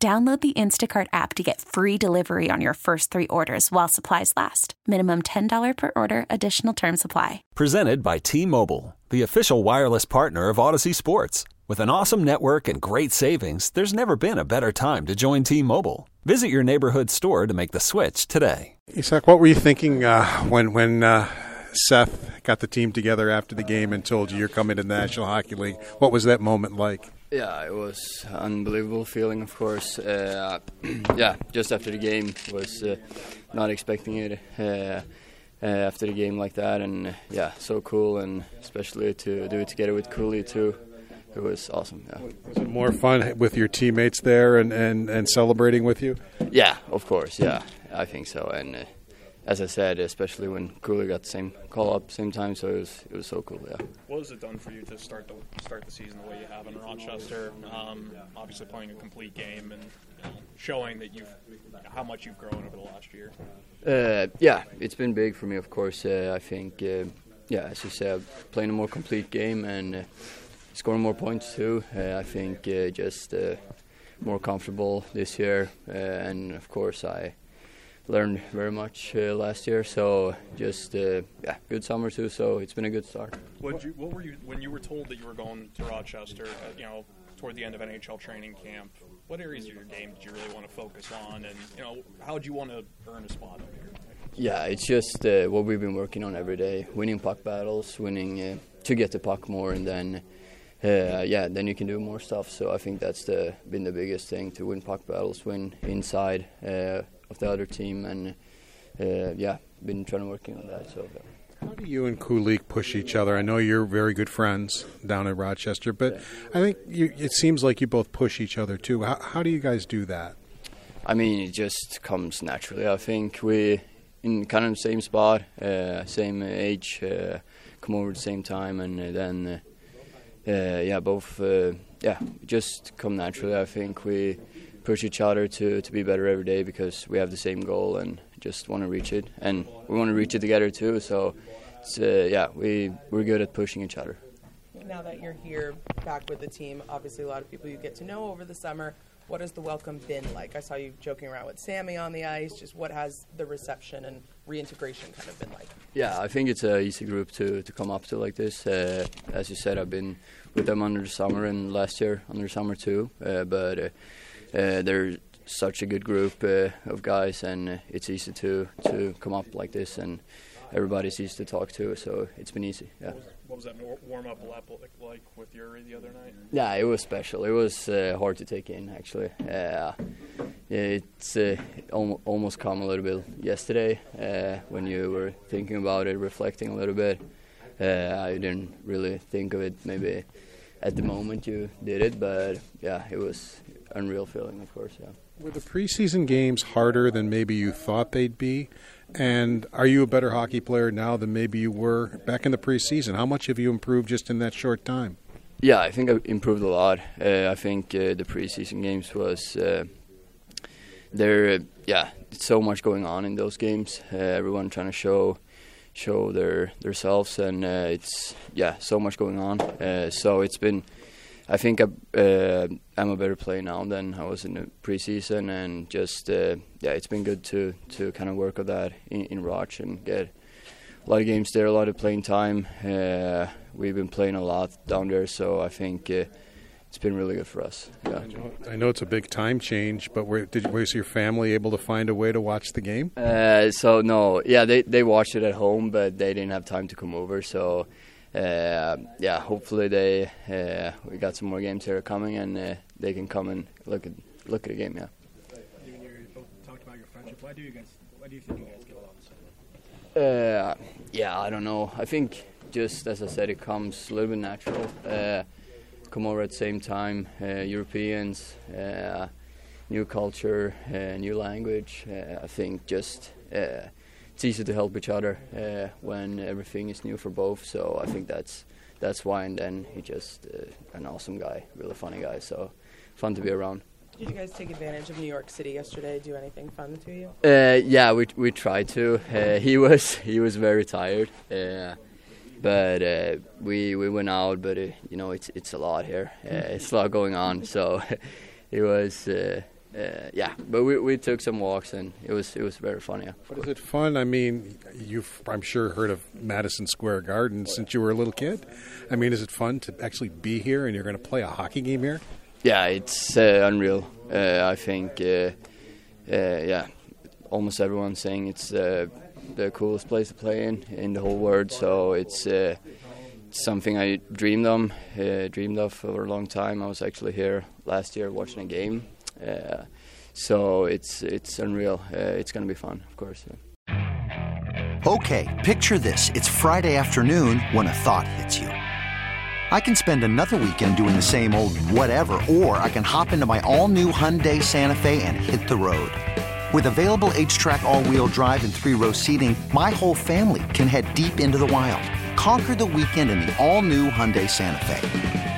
Download the Instacart app to get free delivery on your first three orders while supplies last. Minimum $10 per order, additional term supply. Presented by T Mobile, the official wireless partner of Audacy Sports. With an awesome network and great savings, there's never been a better time to join T Mobile. Visit your neighborhood store to make the switch today. Isak, what were you thinking uh, when, when uh, Seth got the team together after the game and told you you're coming to the National Hockey League? What was that moment like? Yeah, it was unbelievable feeling, of course. Uh, yeah, just after the game was uh, not expecting it uh, uh after the game like that, and uh, yeah, so cool, and especially to do it together with Kulich too. It was awesome. Yeah. Was it more fun with your teammates there and, and, and celebrating with you? Yeah, of course. Yeah, I think so, and uh, as I said, especially when Kulich got the same call up same time, so it was it was so cool. Yeah. What has it done for you to start the start the season the way you have in Rochester? Um, obviously playing a complete game and you know, showing that you've how much you've grown over the last year. Uh, yeah, it's been big for me. Of course, uh, I think uh, yeah, as you said, playing a more complete game and uh, scoring more points too. Uh, I think uh, just more comfortable this year, and of course I learned very much uh, last year. So just uh, yeah, good summer too. So it's been a good start. What you what were you when you were told that you were going to Rochester? Uh, you know, toward the end of NHL training camp. What areas of your game did you really want to focus on, and you know, how would you want to earn a spot up here? Yeah, it's just uh, what we've been working on every day: winning puck battles, winning uh, to get the puck more, and then. Uh, yeah, then you can do more stuff. So I think that's the, been the biggest thing to win puck battles, win inside, of the other team, and uh, yeah, been trying to working on that. So. How do you and Kulich push each other? I know you're very good friends down in Rochester, but yeah. I think you, it seems like you both push each other too. How, how, do you guys do that? I mean, it just comes naturally. I think we in kind of the same spot, uh, same age, uh, come over at the same time, and then uh, uh yeah, both uh, yeah, just come naturally. I think we push each other to, to be better every day because we have the same goal and just want to reach it. And we want to reach it together too. So, uh, yeah, we, we're good at pushing each other. Now that you're here back with the team, obviously a lot of people you get to know over the summer. What has the welcome been like? I saw you joking around with Sammy on the ice. Just what has the reception and reintegration kind of been like? Yeah, I think it's an easy group to, to come up to like this. Uh, as you said, I've been with them under the summer and last year under the summer too. Uh, but uh, uh, they're such a good group uh, of guys, and uh, it's easy to to come up like this, and everybody's easy to talk to, so it's been easy. Yeah. What was that warm up lap like with Yuri the other night? Yeah, it was special. It was uh, hard to take in actually. Uh, it's uh, al- almost come a little bit yesterday uh, when you were thinking about it, reflecting a little bit. I didn't really think of it maybe at the moment you did it, but yeah, it was unreal feeling, of course. Yeah. Were the preseason games harder than maybe you thought they'd be? And are you a better hockey player now than maybe you were back in the preseason? How much have you improved just in that short time? Yeah, I think I've improved a lot. Uh, I think uh, the preseason games was uh, there. Uh, yeah, so much going on in those games. Uh, everyone trying to show show their themselves, and uh, it's yeah, so much going on. so it's been I think I, uh, I'm a better player now than I was in the preseason, and just uh, yeah, it's been good to to kind of work on that in, in Roch and get a lot of games there, a lot of playing time. Uh, we've been playing a lot down there, so I think uh, it's been really good for us. Yeah. I know it's a big time change, but were, did, was your family able to find a way to watch the game? Uh, so no, yeah, they they watched it at home, but they didn't have time to come over, so uh, yeah, hopefully they uh, we got some more games here coming, and uh, they can come and look at look at a game. Yeah. You and you both talked about your friendship. Why do you guys? Why do you think you guys get along so well? Uh, yeah, I don't know. I think just as I said, it comes a little bit natural. Uh, come over at the same time, uh, Europeans. new culture, uh, new language. Uh, I think just uh, it's easy to help each other uh, when everything is new for both. So I think that's that's why. And then he just uh, an awesome guy, really funny guy. So fun to be around. Did you guys take advantage of New York City yesterday? Do anything fun to you? Uh, yeah, we we tried to. Uh, he was he was very tired, uh, but uh, we we went out. But uh, you know, it's it's a lot here. Uh, it's a lot going on. So it was yeah. But we we took some walks and it was it was very fun. Yeah. But is it fun? I mean, you've I'm sure heard of Madison Square Garden since you were a little kid. I mean, is it fun to actually be here and you're going to play a hockey game here? Yeah, it's uh, unreal. Uh, I think, uh, yeah, almost everyone's saying it's the coolest place to play in in the whole world. So it's, it's something I dreamed of, dreamed of for a long time. I was actually here last year watching a game. Uh, so it's it's unreal. Uh, it's going to be fun, of course. Okay, picture this: it's Friday afternoon when a thought hits you. I can spend another weekend doing the same old whatever, or I can hop into my all-new Hyundai Santa Fe and hit the road. With available H-Track all-wheel drive and three-row seating, my whole family can head deep into the wild. Conquer the weekend in the all-new Hyundai Santa Fe.